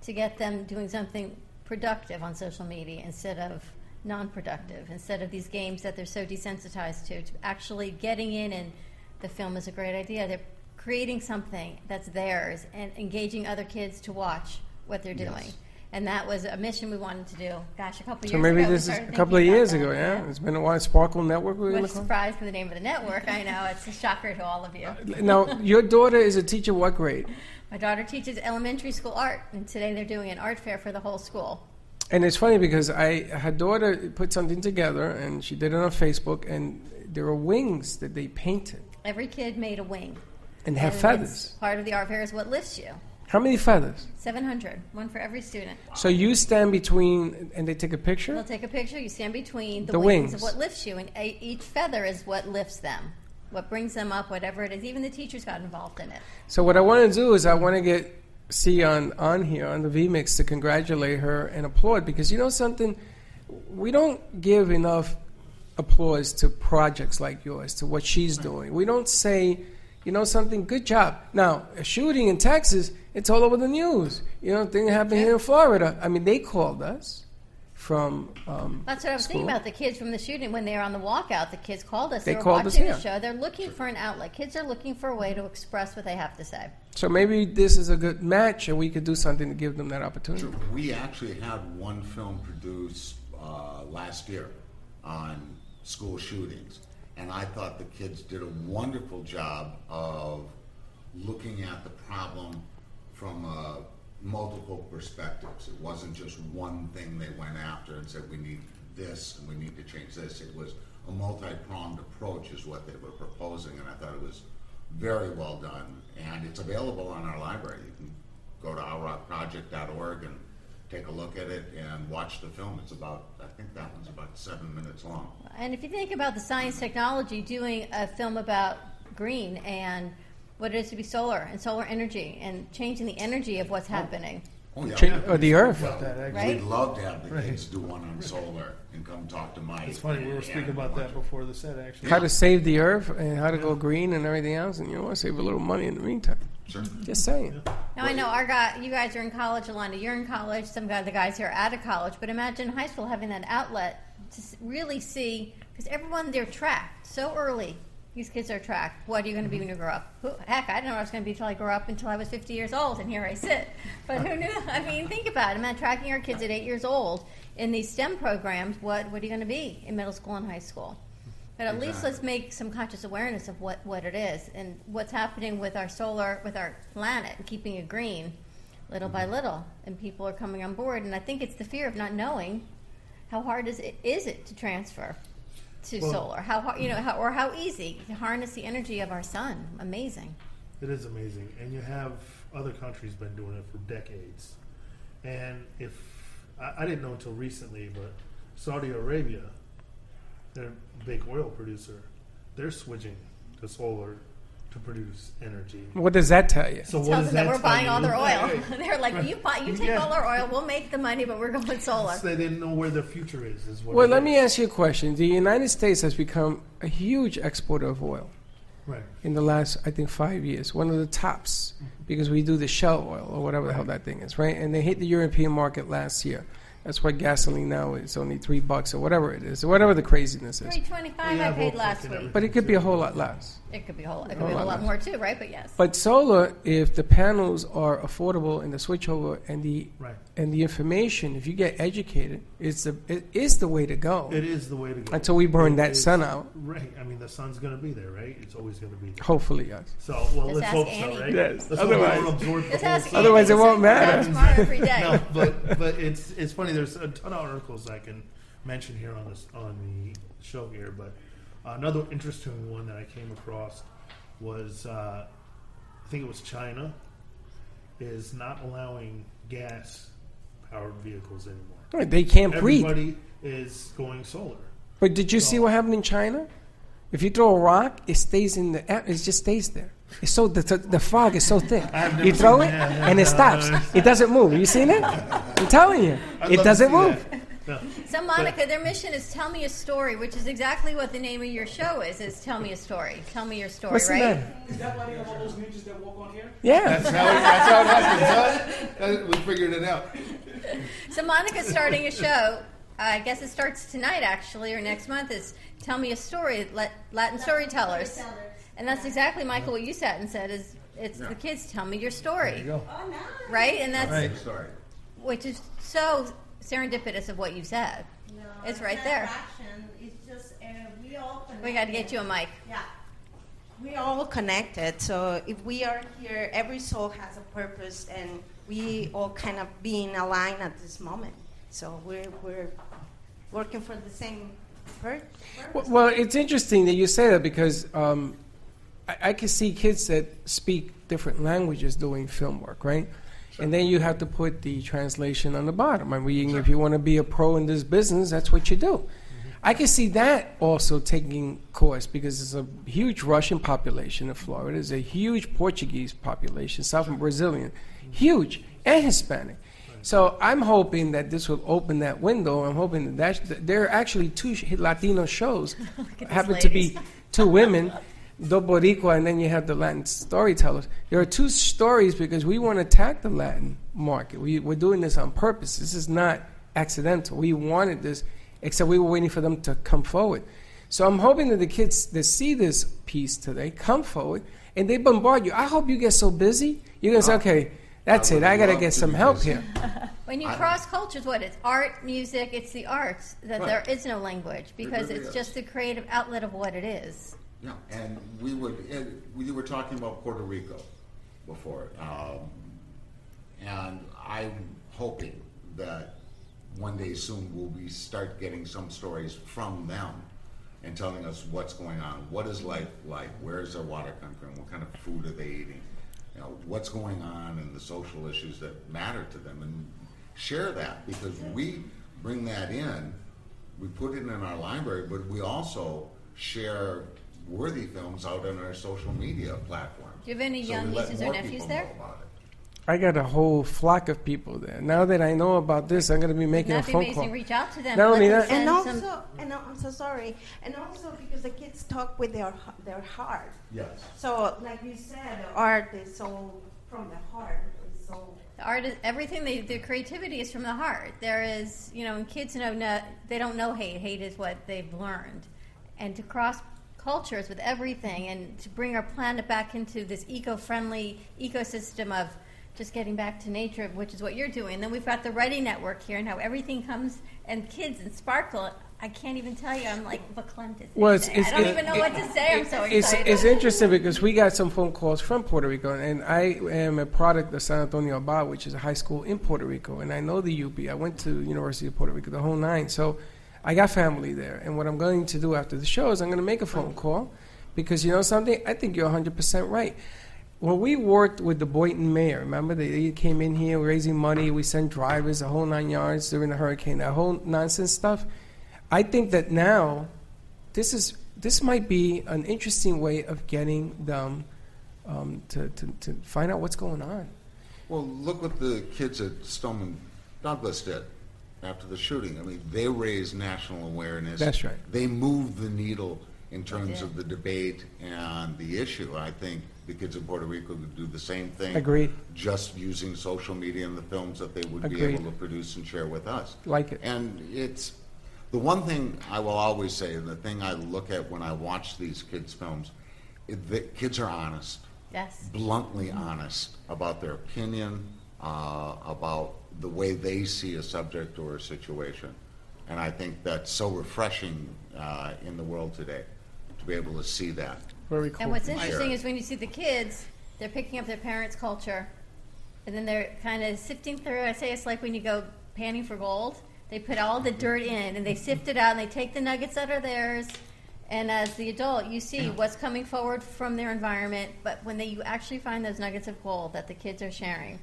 to get them doing something productive on social media instead of non-productive. Instead of these games that they're so desensitized to, to actually getting in and the film is a great idea. They're creating something that's theirs and engaging other kids to watch what they're doing. And that was a mission we wanted to do. Gosh, a couple So years maybe ago. we this is a couple of years ago, yeah. It's been a while. Sparkle Network. We're What a surprise for the name of the network. I know. It's a shocker to all of you. Uh, now, your daughter is a teacher. What grade? My daughter teaches elementary school art, and today they're doing an art fair for the whole school. And it's funny because I her daughter put something together and she did it on Facebook, and there are wings that they painted Every kid made a wing. and have And feathers. Part of the art fair is what lifts you. How many feathers? 700, one for every student. So you stand between and they take a picture? They'll take a picture, you stand between the, The wings, wings. of what lifts you, and a- each feather is what lifts them, what brings them up, whatever it is. Even the teachers got involved in it. So what I want to do is I want to get C on on here on the VMix to congratulate her and applaud because you know something, we don't give enough applause to projects like yours to what she's doing. We don't say, you know something, good job. Now a shooting in Texas, it's all over the news. You know, thing happened here in Florida. I mean, they called us from. Um, That's what I was school. thinking about the kids from the shooting when they were on the walkout. The kids called us. They They, were called us watching the here. show. They're looking for an outlet. Kids are looking for a way to express what they have to say. So maybe this is a good match, and we could do something to give them that opportunity. We actually had one film produced uh, last year on school shootings, and I thought the kids did a wonderful job of looking at the problem from uh, multiple perspectives. It wasn't just one thing they went after and said, we need this and we need to change this. It was a multi-pronged approach is what they were proposing, and I thought it was very well done, and it's available on our library. You can go to ourrockproject.org and take a look at it and watch the film. It's about, I think that one's about seven minutes long. And if you think about the science technology, doing a film about green and what it is to be solar and solar energy and changing the energy of what's oh. happening. Oh, yeah. Cha- or uh, the Earth. Right? We'd love to have the kids do one on solar and come talk to Mike. It's funny, we were speaking about that before the set, actually. How to save the Earth and how to go green and everything else, and you want to save a little money in the meantime. Sure. Just saying. Now I know our guy, you guys are in college, Alana, you're in college. Some of the guys here are out of college, but imagine high school having that outlet to s- really see because everyone they're tracked so early. These kids are tracked. What are you going to be when you grow up? Who, heck, I didn't know what I was going to be until I grew up until I was 50 years old, and here I sit. But who knew? I mean, think about it. Man, tracking our kids at eight years old in these STEM programs. What what are you going to be in middle school and high school? But at least let's make some conscious awareness of what, what it is and what's happening with our solar, with our planet, and keeping it green, little by mm-hmm. little. And people are coming on board. And I think it's the fear of not knowing how hard is it, is it to transfer to Well- solar? How hard, you know, how, or how easy to harness the energy of our sun? Amazing. It is amazing, and you have other countries been doing it for decades. And if I, I didn't know until recently, but Saudi Arabia, they're a big oil producer, they're switching to solar to produce energy. What does that tell you? So what Tells does them that that we're tell buying you? all their oil. Right. They're like, you buy, you take Yeah. all our oil, we'll make the money, but we're going solar. So they didn't know where the future is. Is what Well, let is. me ask you a question. The United States has become a huge exporter of oil Right. in the last, I think, five years. One of the tops mm-hmm. because we do the Shell oil or whatever the hell that thing is, right? And they hit the European market last year. That's why gasoline now is only three bucks or whatever it is, or whatever the craziness is. Three twenty-five. Well, you I paid last and week. But it could be a whole lot less. It could be a whole. It could Oh, be a I whole lot more too, right? But yes. But solar, if the panels are affordable and the switchover and the Right. and the information, if you get educated, it's the it is the way to go. It is the way to go. Until we burn It that is- sun out. Right. I mean, the sun's going to be there, right? It's always going to be there. Hopefully, yes. So, well, Just let's ask hope Annie. so, right? Yes. Let's hope we Otherwise- don't absorb the Just whole ask sun. Otherwise, it Andy, won't just matter. "Go tomorrow every day. no, but but it's it's funny. There's a ton of articles I can mention here on this on the show here. But another interesting one that I came across was uh, I think it was China is not allowing gas powered vehicles anymore. Right, They can't breathe. Everybody is going solar. But did you see what happened in China? If you throw a rock, it stays in the air. It just stays there. It's so the, the fog is so thick. You throw it that. and it stops. It doesn't move. You seen it? I'm telling you, I'd it doesn't move. that. No. So Monica, their mission is tell me a story, which is exactly what the name of your show is. Is tell me a story. Tell me your story, What's right? name? Is that why you have all those ninjas that walk on here? Yeah. That's how, that's how it happens, huh? We figured it out. So Monica's starting a show. I guess it starts tonight, actually, or next month. Is tell me a story, let Latin storytellers, and that's exactly Michael what you sat and said. Is it's the kids tell me your story, go. Oh, nice. right? And that's Right. Sorry. which is so serendipitous of what you said. No, It's right there. It's just uh, we all. Connected. We got to get you a mic. Yeah. We all connected. So if we are here, every soul has a purpose, and we all kind of being aligned at this moment. So we're we're working for the same pur- Well, purpose. well, it's interesting that you say that because um, I, I can see kids that speak different languages doing film work, right? And then you have to put the translation on the bottom. I mean, if you want to be a pro in this business, that's what you do. I can see that also taking course because there's a huge Russian population in Florida. There's a huge Portuguese population, South Brazilian, huge, and Hispanic. So I'm hoping that this will open that window. I'm hoping that, that there are actually two Latino shows. happen to be two women, Do Boricua, and then you have the Latin storytellers. There are two stories because we want to attack the Latin market. We, we're doing this on purpose. This is not accidental. We wanted this, except we were waiting for them to come forward. So I'm hoping that the kids that see this piece today come forward and they bombard you. I hope you get so busy, you're going to say, uh-huh. okay, that's I it. I got to get some help busy. here. When you I- cross cultures, what it's art, music, it's the arts. That Right. there is no language because really it's is. just the creative outlet of what it is. Yeah, and we would, and we were talking about Puerto Rico before, um, and I'm hoping that one day soon we'll be start getting some stories from them and telling us what's going on. What is life like? Where is their water coming from? What kind of food are they eating? You know, what's going on and the social issues that matter to them, and share that because we bring that in. We put it in our library, but we also share worthy films out on our social media platform. Do you have any So young nieces or more nephews there? know about it. I got a whole flock of people there. Now that I know about this, I'm going to be making That'd a be phone amazing. call. Reach out to them. Not let only that- And also, and I'm so sorry, and also because the kids talk with their their heart. Yes. So, like you said, the art is so from the heart. It's so The art is everything. They, the creativity is from the heart. There is, you know, and kids know no, they don't know hate. Hate is what they've learned, and to cross cultures with everything, and to bring our planet back into this eco-friendly ecosystem of just getting back to nature, which is what you're doing. And Then we've got the Ready Network here, and how everything comes and kids and sparkle. I can't even tell you. I'm like verklempt. It's Well, it's, it's, I don't it- even know it- what to say. I'm so it's, excited. It's interesting because we got some phone calls from Puerto Rico, and I am a product of San Antonio Abad, which is a high school in Puerto Rico, and I know the UP. I went to University of Puerto Rico, the whole nine. So I got family there, and what I'm going to do after the show is I'm going to make a phone call because you know something. I think you're 100 percent right. When we worked with the Boynton mayor, remember they, they came in here raising money. We sent drivers, the whole nine yards during the hurricane, that whole nonsense stuff. I think that now this is this might be an interesting way of getting them um, to, to, to find out what's going on. Well, look what the kids at Stoneman Douglas did after the shooting. I mean, they raised national awareness. That's right. They moved the needle in terms of the debate and the issue. I think the kids in Puerto Rico could do the same thing. Agreed. Just using social media and the films that they would be Agreed. able to produce and share with us. Like it. And it's the one thing I will always say, and the thing I look at when I watch these kids' films, is that kids are honest yes. bluntly honest about their opinion, uh, about the way they see a subject or a situation. And I think that's so refreshing uh, in the world today to be able to see that. Very cool. And what's interesting is when you see the kids, they're picking up their parents' culture, and then they're kind of sifting through. I say it's like when you go panning for gold. They put all the dirt in, and they sift it out, and they take the nuggets that are theirs. And as the adult, you see what's coming forward from their environment. But when they, you actually find those nuggets of gold that the kids are sharing,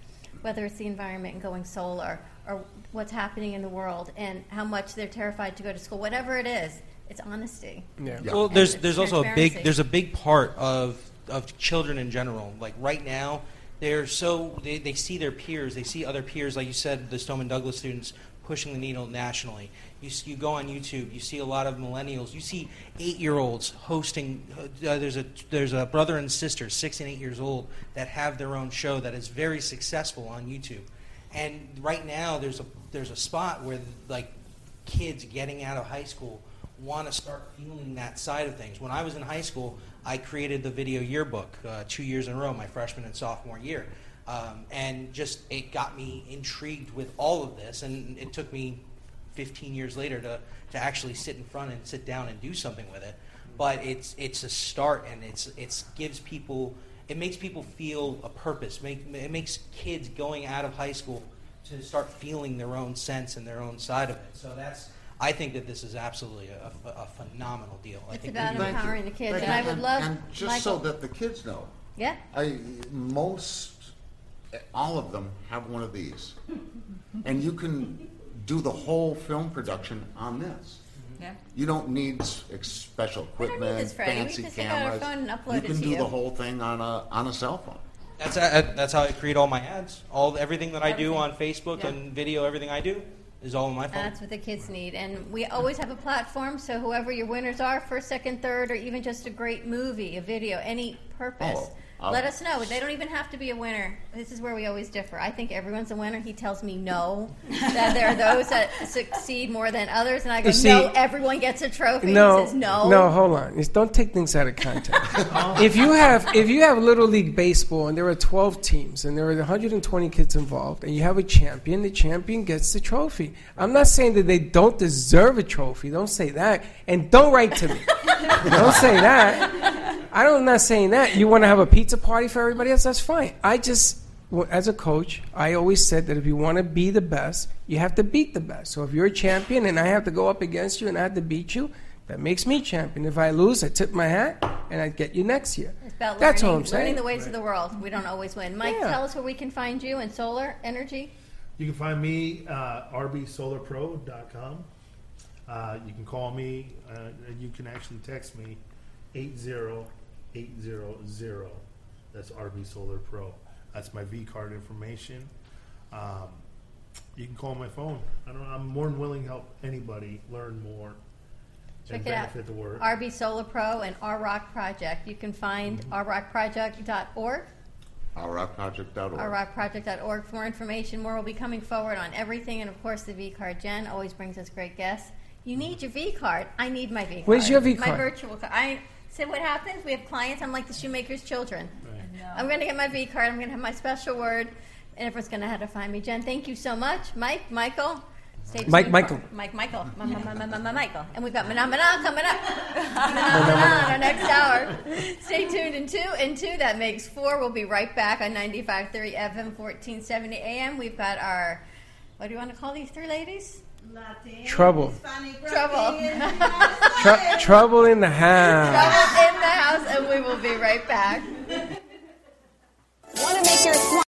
whether it's the environment and going solar, or what's happening in the world, and how much they're terrified to go to school, whatever it is, it's honesty. yeah. Yeah. Well, there's there's also a big there's a big part of of children in general. Like right now, they're so they, they see their peers, they see other peers, like you said, the Stoneman Douglas students pushing the needle nationally. You you go on YouTube, you see a lot of millennials. You see eight year olds hosting. Uh, there's a there's a brother and sister, six and eight years old, that have their own show that is very successful on YouTube. And right now, there's a there's a spot where like kids getting out of high school want to start feeling that side of things. When I was in high school, I created the video yearbook uh, two years in a row, my freshman and sophomore year, um, and just it got me intrigued with all of this, and it took me 15 years later to to actually sit in front and sit down and do something with it. But it's it's a start, and it's it's gives people it makes people feel a purpose. Make it makes kids going out of high school to start feeling their own sense and their own side of it. So that's I think that this is absolutely a, a phenomenal deal. I It's think about we- Thank you. empowering the kids, Thank and I would love And just Michael. so that the kids know, yeah. I, most, all of them have one of these. And you can do the whole film production on this. Yeah. You don't need ex- special We need equipment. We fancy just take out our cameras. phone and upload you it can to do you. the whole thing on a on a cell phone. That's uh, that's how I create all my ads. All everything that I do on Facebook Yeah. and video, everything I do is all on my phone. That's what the kids need. And we always have a platform, so whoever your winners are, first, second, third, or even just a great movie, a video, any purpose, Oh, I'll- let us know. They don't even have to be a winner. This is where we always differ. I think everyone's a winner. He tells me no, that there are those that succeed more than others. And I go, You see- no, everyone gets a trophy. No, he says no. no, hold on. Just don't take things out of context. Oh. if you have if you have little league baseball and there are 12 teams and there are 120 kids involved and you have a champion, the champion gets the trophy. I'm not saying that they don't deserve a trophy. Don't say that, and don't write to me. don't say that. I don't, I'm not saying that. You want to have a pizza party for everybody else? That's fine. I just, as a coach, I always said that if you want to be the best, you have to beat the best. So if you're a champion and I have to go up against you and I have to beat you, That makes me champion. If I lose, I tip my hat and I get you next year. It's about That's learning, all I'm saying. learning the ways of the world. We don't always win. Mike, Yeah. tell us where we can find you in solar energy. You can find me uh, rbsolarpro.com. Uh, you can call me. Uh, you can actually text me 80800. That's RB Solar Pro. That's my V card information. Um, you can call my phone. I don't. I'm more than willing to help anybody learn more Check and it out. benefit the work. RB Solar Pro and R Rock Project. You can find Mm-hmm. rrockproject.org, OurRockProject.org. rrockproject.org for more information. More will be coming forward on everything, and of course, the V card. Jen always brings us great guests. You need your V card. I need my V card. Where's your V card? My virtual card. I say what happens. We have clients. I'm like the shoemaker's children. I'm going to get my V card. I'm going to have my special word, and everyone's going to have to find me. Jen, thank you so much. Mike, Michael. Stay tuned Mike for- Michael. Mike Michael. Ma- ma- ma- ma- ma- ma- Michael. And we've got Mana Mana coming up. Mana Mana on our next hour. Stay tuned in two and two. That makes four. We'll be right back on 95.3 FM, 1470 AM. We've got our, what do you want to call these three ladies? Trouble. Trouble. Tr- trouble in the house. Trouble in the house, and we will be right back. Want to make your